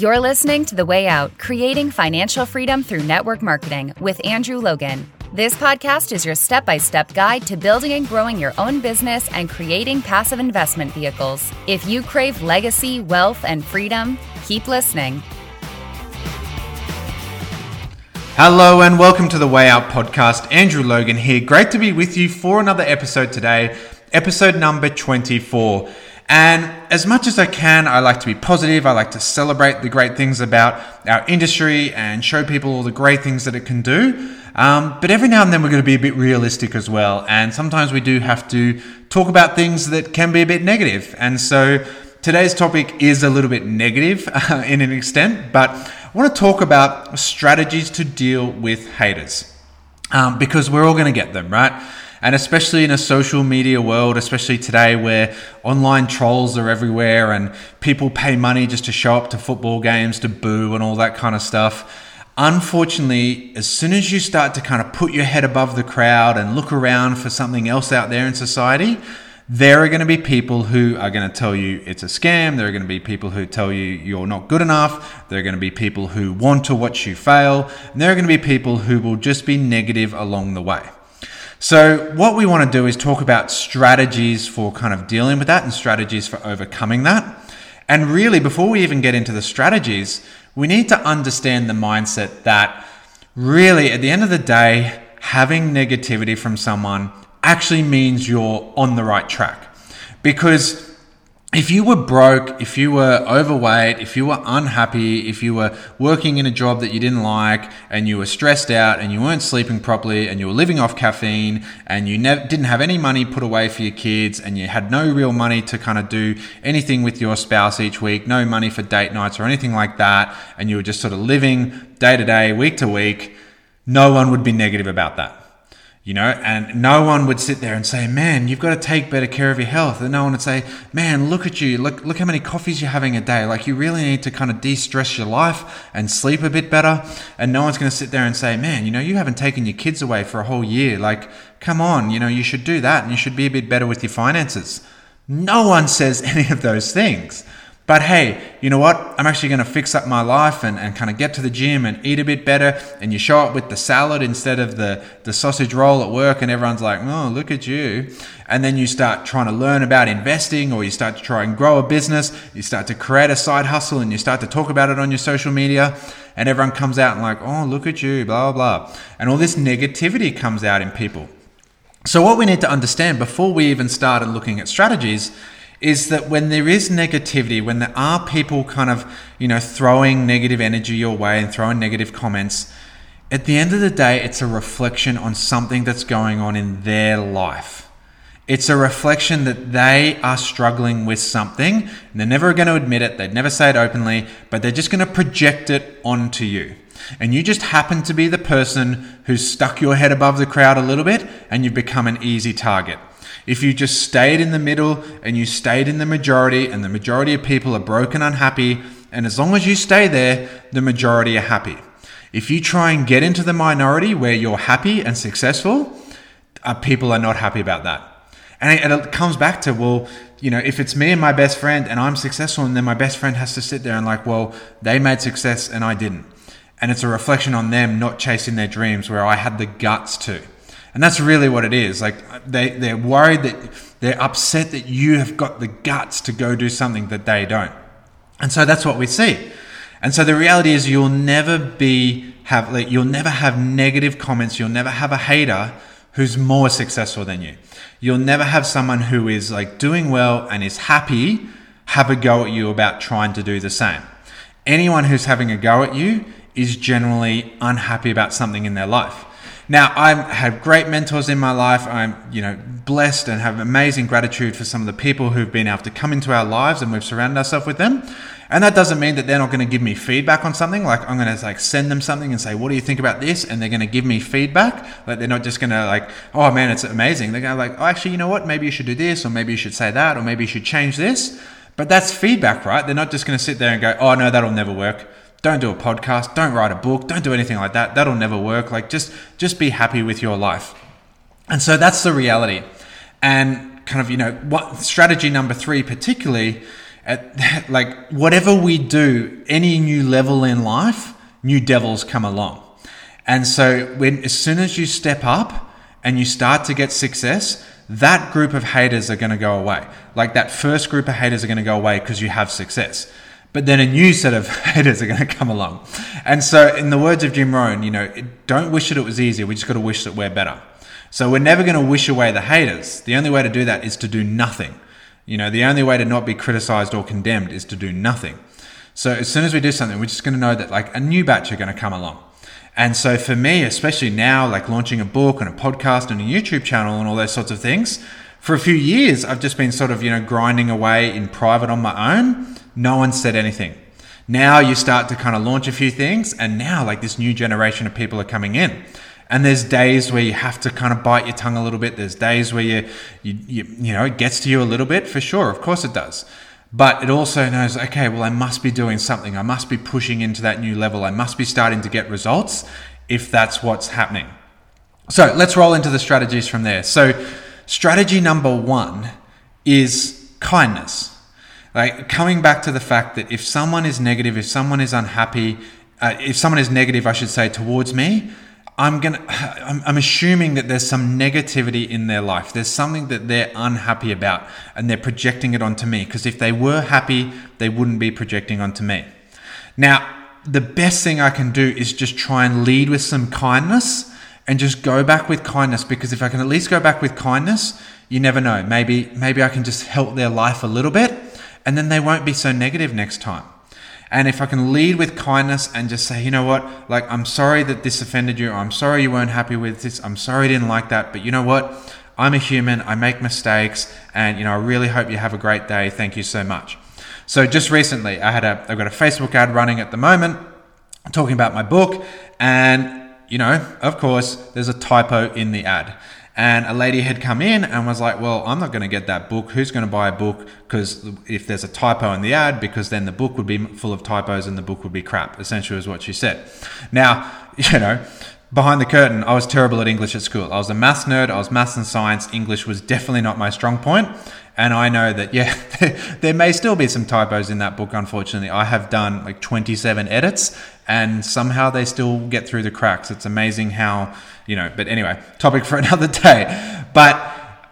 You're listening to The Way Out Creating Financial Freedom Through Network Marketing with Andrew Logan. This podcast is your step by step guide to building and growing your own business and creating passive investment vehicles. If you crave legacy, wealth, and freedom, keep listening. Hello and welcome to the Way Out podcast. Andrew Logan here. Great to be with you for another episode today, episode number 24. And as much as I can, I like to be positive. I like to celebrate the great things about our industry and show people all the great things that it can do. Um, but every now and then we're going to be a bit realistic as well. And sometimes we do have to talk about things that can be a bit negative. And so today's topic is a little bit negative uh, in an extent, but I want to talk about strategies to deal with haters um, because we're all going to get them, right? And especially in a social media world, especially today where online trolls are everywhere and people pay money just to show up to football games to boo and all that kind of stuff. Unfortunately, as soon as you start to kind of put your head above the crowd and look around for something else out there in society, there are going to be people who are going to tell you it's a scam. There are going to be people who tell you you're not good enough. There are going to be people who want to watch you fail. And there are going to be people who will just be negative along the way. So, what we want to do is talk about strategies for kind of dealing with that and strategies for overcoming that. And really, before we even get into the strategies, we need to understand the mindset that really, at the end of the day, having negativity from someone actually means you're on the right track. Because if you were broke, if you were overweight, if you were unhappy, if you were working in a job that you didn't like and you were stressed out and you weren't sleeping properly and you were living off caffeine and you ne- didn't have any money put away for your kids and you had no real money to kind of do anything with your spouse each week, no money for date nights or anything like that, and you were just sort of living day to day, week to week, no one would be negative about that you know, and no one would sit there and say, "Man, you've got to take better care of your health." And no one would say, "Man, look at you! Look, look how many coffees you're having a day. Like you really need to kind of de-stress your life and sleep a bit better." And no one's going to sit there and say, "Man, you know, you haven't taken your kids away for a whole year. Like, come on, you know, you should do that, and you should be a bit better with your finances." No one says any of those things. But hey, you know what? I'm actually going to fix up my life and, and kind of get to the gym and eat a bit better. And you show up with the salad instead of the, the sausage roll at work, and everyone's like, oh, look at you. And then you start trying to learn about investing, or you start to try and grow a business. You start to create a side hustle, and you start to talk about it on your social media. And everyone comes out and, like, oh, look at you, blah, blah, blah. And all this negativity comes out in people. So, what we need to understand before we even started looking at strategies is that when there is negativity, when there are people kind of, you know, throwing negative energy your way and throwing negative comments, at the end of the day, it's a reflection on something that's going on in their life. It's a reflection that they are struggling with something and they're never going to admit it. They'd never say it openly, but they're just going to project it onto you. And you just happen to be the person who's stuck your head above the crowd a little bit and you've become an easy target. If you just stayed in the middle and you stayed in the majority, and the majority of people are broken, unhappy, and as long as you stay there, the majority are happy. If you try and get into the minority where you're happy and successful, uh, people are not happy about that. And it, and it comes back to, well, you know, if it's me and my best friend and I'm successful, and then my best friend has to sit there and, like, well, they made success and I didn't. And it's a reflection on them not chasing their dreams where I had the guts to. And that's really what it is. Like they, they're worried that they're upset that you have got the guts to go do something that they don't. And so that's what we see. And so the reality is you'll never be have like you'll never have negative comments, you'll never have a hater who's more successful than you. You'll never have someone who is like doing well and is happy have a go at you about trying to do the same. Anyone who's having a go at you is generally unhappy about something in their life. Now, I have great mentors in my life. I'm, you know, blessed and have amazing gratitude for some of the people who've been able to come into our lives and we've surrounded ourselves with them. And that doesn't mean that they're not going to give me feedback on something. Like I'm going to like send them something and say, "What do you think about this?" And they're going to give me feedback. Like they're not just going to like, "Oh man, it's amazing." They're going to like, "Oh, actually, you know what? Maybe you should do this, or maybe you should say that, or maybe you should change this." But that's feedback, right? They're not just going to sit there and go, "Oh no, that'll never work." Don't do a podcast don't write a book don't do anything like that that'll never work like just just be happy with your life and so that's the reality and kind of you know what strategy number three particularly at, like whatever we do, any new level in life, new devils come along. And so when as soon as you step up and you start to get success, that group of haters are going to go away. Like that first group of haters are going to go away because you have success. But then a new set of haters are going to come along. And so, in the words of Jim Rohn, you know, don't wish that it was easier. We just got to wish that we're better. So we're never going to wish away the haters. The only way to do that is to do nothing. You know, the only way to not be criticized or condemned is to do nothing. So as soon as we do something, we're just going to know that like a new batch are going to come along. And so for me, especially now, like launching a book and a podcast and a YouTube channel and all those sorts of things, for a few years, I've just been sort of, you know, grinding away in private on my own. No one said anything. Now you start to kind of launch a few things, and now like this new generation of people are coming in. And there's days where you have to kind of bite your tongue a little bit. There's days where you, you, you, you know, it gets to you a little bit for sure. Of course it does. But it also knows, okay, well, I must be doing something. I must be pushing into that new level. I must be starting to get results if that's what's happening. So let's roll into the strategies from there. So, strategy number one is kindness. Like coming back to the fact that if someone is negative, if someone is unhappy, uh, if someone is negative, I should say, towards me, I'm gonna I'm, I'm, assuming that there's some negativity in their life. There's something that they're unhappy about and they're projecting it onto me. Because if they were happy, they wouldn't be projecting onto me. Now, the best thing I can do is just try and lead with some kindness and just go back with kindness because if I can at least go back with kindness, you never know. Maybe maybe I can just help their life a little bit and then they won't be so negative next time. And if I can lead with kindness and just say, you know what, like, I'm sorry that this offended you, I'm sorry you weren't happy with this, I'm sorry you didn't like that, but you know what? I'm a human, I make mistakes, and, you know, I really hope you have a great day. Thank you so much. So just recently, I had a, I've got a Facebook ad running at the moment talking about my book, and, you know, of course, there's a typo in the ad. And a lady had come in and was like, Well, I'm not going to get that book. Who's going to buy a book? Because if there's a typo in the ad, because then the book would be full of typos and the book would be crap, essentially, is what she said. Now, you know, behind the curtain, I was terrible at English at school. I was a maths nerd, I was maths and science. English was definitely not my strong point. And I know that, yeah, there may still be some typos in that book, unfortunately. I have done like 27 edits and somehow they still get through the cracks. It's amazing how you know, but anyway, topic for another day. But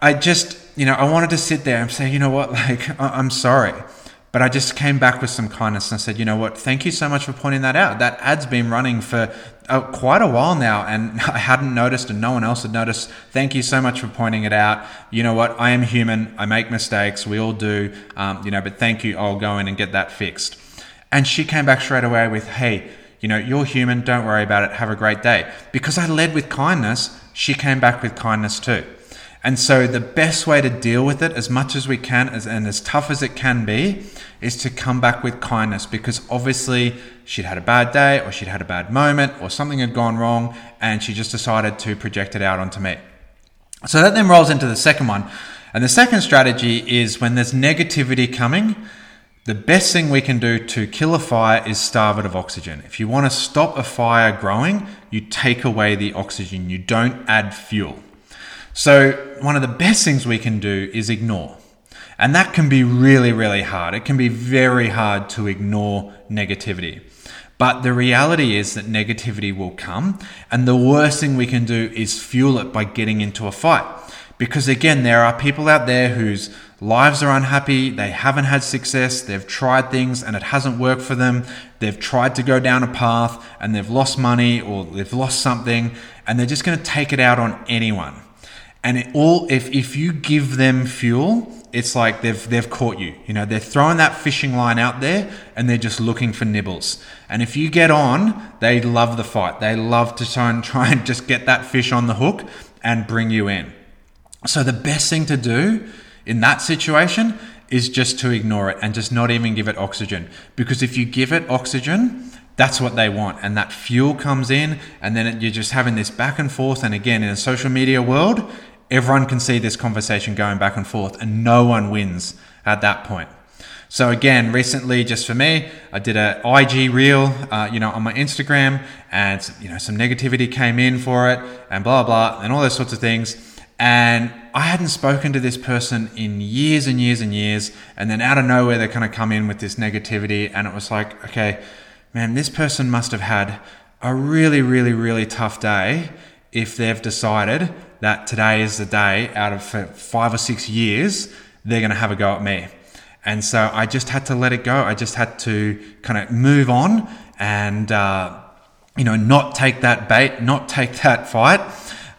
I just, you know, I wanted to sit there and say, you know what, like, I'm sorry. But I just came back with some kindness and I said, you know what, thank you so much for pointing that out. That ad's been running for uh, quite a while now and I hadn't noticed and no one else had noticed. Thank you so much for pointing it out. You know what, I am human. I make mistakes. We all do. Um, you know, but thank you. I'll go in and get that fixed. And she came back straight away with, hey, you know, you're human, don't worry about it, have a great day. Because I led with kindness, she came back with kindness too. And so the best way to deal with it as much as we can as, and as tough as it can be is to come back with kindness because obviously she'd had a bad day or she'd had a bad moment or something had gone wrong and she just decided to project it out onto me. So that then rolls into the second one. And the second strategy is when there's negativity coming, the best thing we can do to kill a fire is starve it of oxygen. If you want to stop a fire growing, you take away the oxygen, you don't add fuel. So, one of the best things we can do is ignore. And that can be really, really hard. It can be very hard to ignore negativity. But the reality is that negativity will come, and the worst thing we can do is fuel it by getting into a fight. Because again, there are people out there whose lives are unhappy, they haven't had success, they've tried things and it hasn't worked for them, they've tried to go down a path and they've lost money or they've lost something, and they're just going to take it out on anyone. And it all if if you give them fuel, it's like they've they've caught you. You know, they're throwing that fishing line out there and they're just looking for nibbles. And if you get on, they love the fight. They love to try and try and just get that fish on the hook and bring you in. So the best thing to do in that situation is just to ignore it and just not even give it oxygen. Because if you give it oxygen, that's what they want. And that fuel comes in, and then you're just having this back and forth. And again, in a social media world, everyone can see this conversation going back and forth, and no one wins at that point. So again, recently, just for me, I did a IG reel, uh, you know, on my Instagram, and you know, some negativity came in for it, and blah blah, and all those sorts of things. And I hadn't spoken to this person in years and years and years. And then out of nowhere, they kind of come in with this negativity. And it was like, okay, man, this person must have had a really, really, really tough day if they've decided that today is the day out of five or six years, they're going to have a go at me. And so I just had to let it go. I just had to kind of move on and, uh, you know, not take that bait, not take that fight,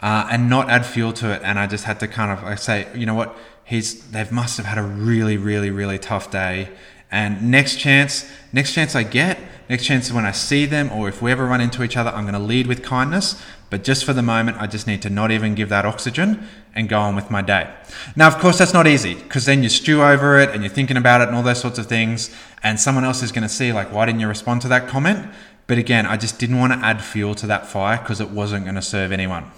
uh, and not add fuel to it. And I just had to kind of I say, you know what, he's they must have had a really, really, really tough day. And next chance, next chance I get, next chance when I see them or if we ever run into each other, I'm going to lead with kindness. But just for the moment, I just need to not even give that oxygen and go on with my day. Now, of course, that's not easy because then you stew over it and you're thinking about it and all those sorts of things. And someone else is going to see, like, why didn't you respond to that comment? But again, I just didn't want to add fuel to that fire because it wasn't going to serve anyone.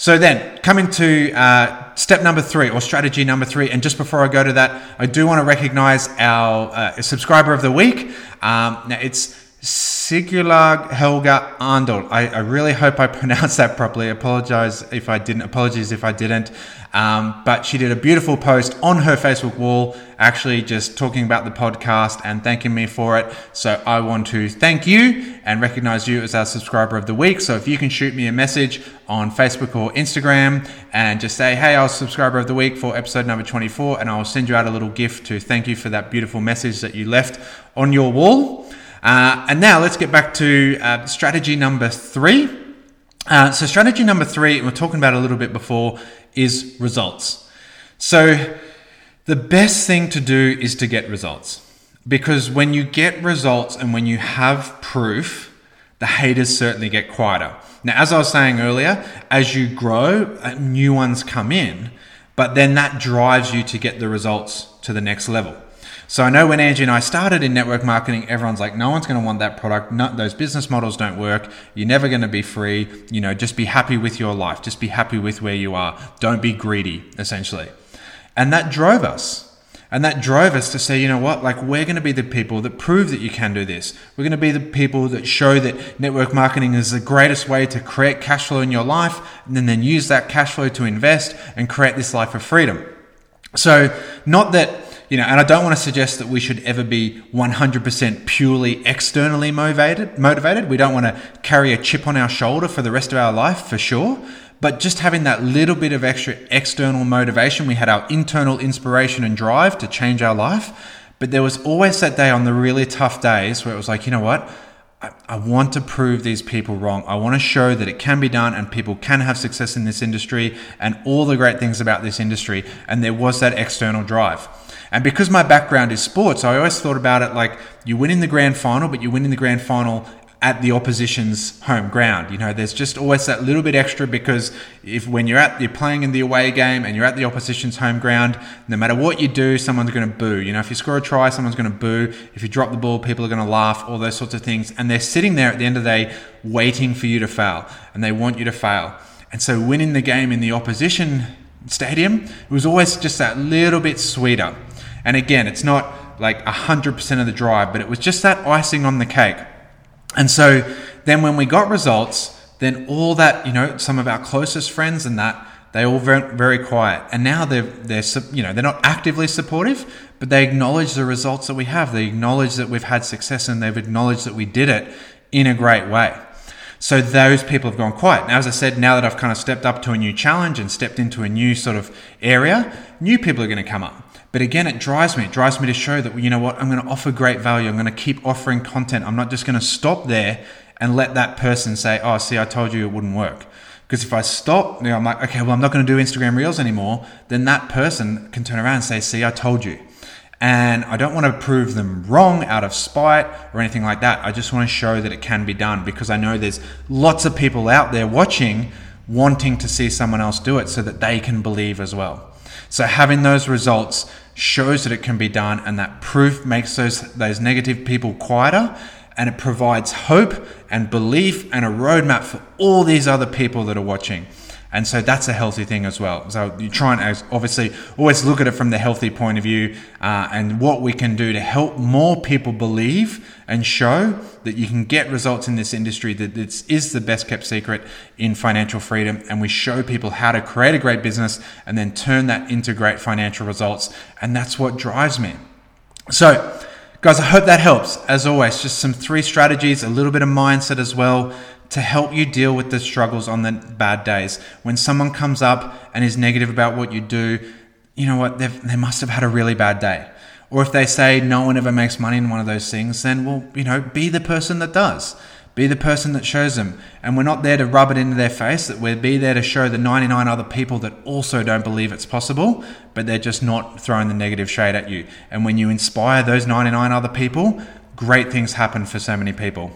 So then, coming to uh, step number three or strategy number three, and just before I go to that, I do want to recognize our uh, subscriber of the week. Um, now it's Sigurlag Helga Andol. I, I, really hope I pronounced that properly. Apologize if I didn't. Apologies if I didn't. Um, but she did a beautiful post on her Facebook wall, actually just talking about the podcast and thanking me for it. So I want to thank you and recognize you as our subscriber of the week. So if you can shoot me a message on Facebook or Instagram and just say, hey, I was subscriber of the week for episode number 24, and I'll send you out a little gift to thank you for that beautiful message that you left on your wall. Uh, and now let's get back to uh, strategy number three. Uh, so, strategy number three, we're talking about a little bit before, is results. So, the best thing to do is to get results. Because when you get results and when you have proof, the haters certainly get quieter. Now, as I was saying earlier, as you grow, uh, new ones come in, but then that drives you to get the results to the next level. So I know when Angie and I started in network marketing, everyone's like, no one's going to want that product. No, those business models don't work. You're never going to be free. You know, just be happy with your life. Just be happy with where you are. Don't be greedy, essentially. And that drove us. And that drove us to say, you know what, like we're going to be the people that prove that you can do this. We're going to be the people that show that network marketing is the greatest way to create cash flow in your life and then, then use that cash flow to invest and create this life of freedom. So, not that you know, and I don't want to suggest that we should ever be 100% purely externally motivated. Motivated. We don't want to carry a chip on our shoulder for the rest of our life, for sure. But just having that little bit of extra external motivation, we had our internal inspiration and drive to change our life. But there was always that day on the really tough days where it was like, you know what? I, I want to prove these people wrong. I want to show that it can be done and people can have success in this industry and all the great things about this industry. And there was that external drive. And because my background is sports, I always thought about it like you win in the grand final, but you win in the grand final at the opposition's home ground. You know, there's just always that little bit extra because if when you're at you're playing in the away game and you're at the opposition's home ground, no matter what you do, someone's going to boo. You know, if you score a try, someone's going to boo. If you drop the ball, people are going to laugh. All those sorts of things, and they're sitting there at the end of the day waiting for you to fail, and they want you to fail. And so, winning the game in the opposition stadium, it was always just that little bit sweeter. And again, it's not like 100% of the drive, but it was just that icing on the cake. And so then when we got results, then all that, you know, some of our closest friends and that, they all went very quiet. And now they're, they're, you know, they're not actively supportive, but they acknowledge the results that we have. They acknowledge that we've had success and they've acknowledged that we did it in a great way. So those people have gone quiet. Now, as I said, now that I've kind of stepped up to a new challenge and stepped into a new sort of area, new people are going to come up. But again, it drives me. It drives me to show that, you know what, I'm going to offer great value. I'm going to keep offering content. I'm not just going to stop there and let that person say, oh, see, I told you it wouldn't work. Because if I stop, you know, I'm like, okay, well, I'm not going to do Instagram Reels anymore, then that person can turn around and say, see, I told you. And I don't want to prove them wrong out of spite or anything like that. I just want to show that it can be done because I know there's lots of people out there watching wanting to see someone else do it so that they can believe as well. So having those results shows that it can be done and that proof makes those, those negative people quieter and it provides hope and belief and a roadmap for all these other people that are watching. And so that's a healthy thing as well. So you try and obviously always look at it from the healthy point of view uh, and what we can do to help more people believe and show that you can get results in this industry, that this is the best kept secret in financial freedom. And we show people how to create a great business and then turn that into great financial results. And that's what drives me. So, guys, I hope that helps. As always, just some three strategies, a little bit of mindset as well to help you deal with the struggles on the bad days. When someone comes up and is negative about what you do, you know what? They must have had a really bad day. Or if they say no one ever makes money in one of those things, then, well, you know, be the person that does. Be the person that shows them. And we're not there to rub it into their face, that we're be there to show the 99 other people that also don't believe it's possible, but they're just not throwing the negative shade at you. And when you inspire those 99 other people, great things happen for so many people.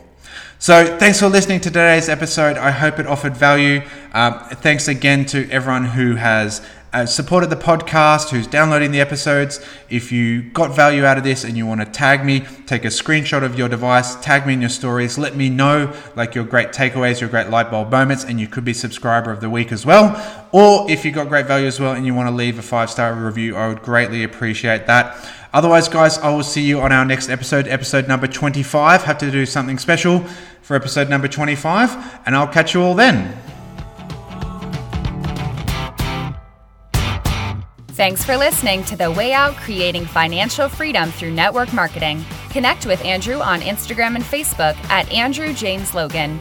So, thanks for listening to today's episode. I hope it offered value. Um, thanks again to everyone who has uh, supported the podcast, who's downloading the episodes. If you got value out of this and you want to tag me, take a screenshot of your device, tag me in your stories, let me know like your great takeaways, your great light bulb moments, and you could be subscriber of the week as well. Or if you got great value as well and you want to leave a five star review, I would greatly appreciate that. Otherwise, guys, I will see you on our next episode, episode number 25. Have to do something special for episode number 25, and I'll catch you all then. Thanks for listening to The Way Out Creating Financial Freedom Through Network Marketing. Connect with Andrew on Instagram and Facebook at Andrew James Logan.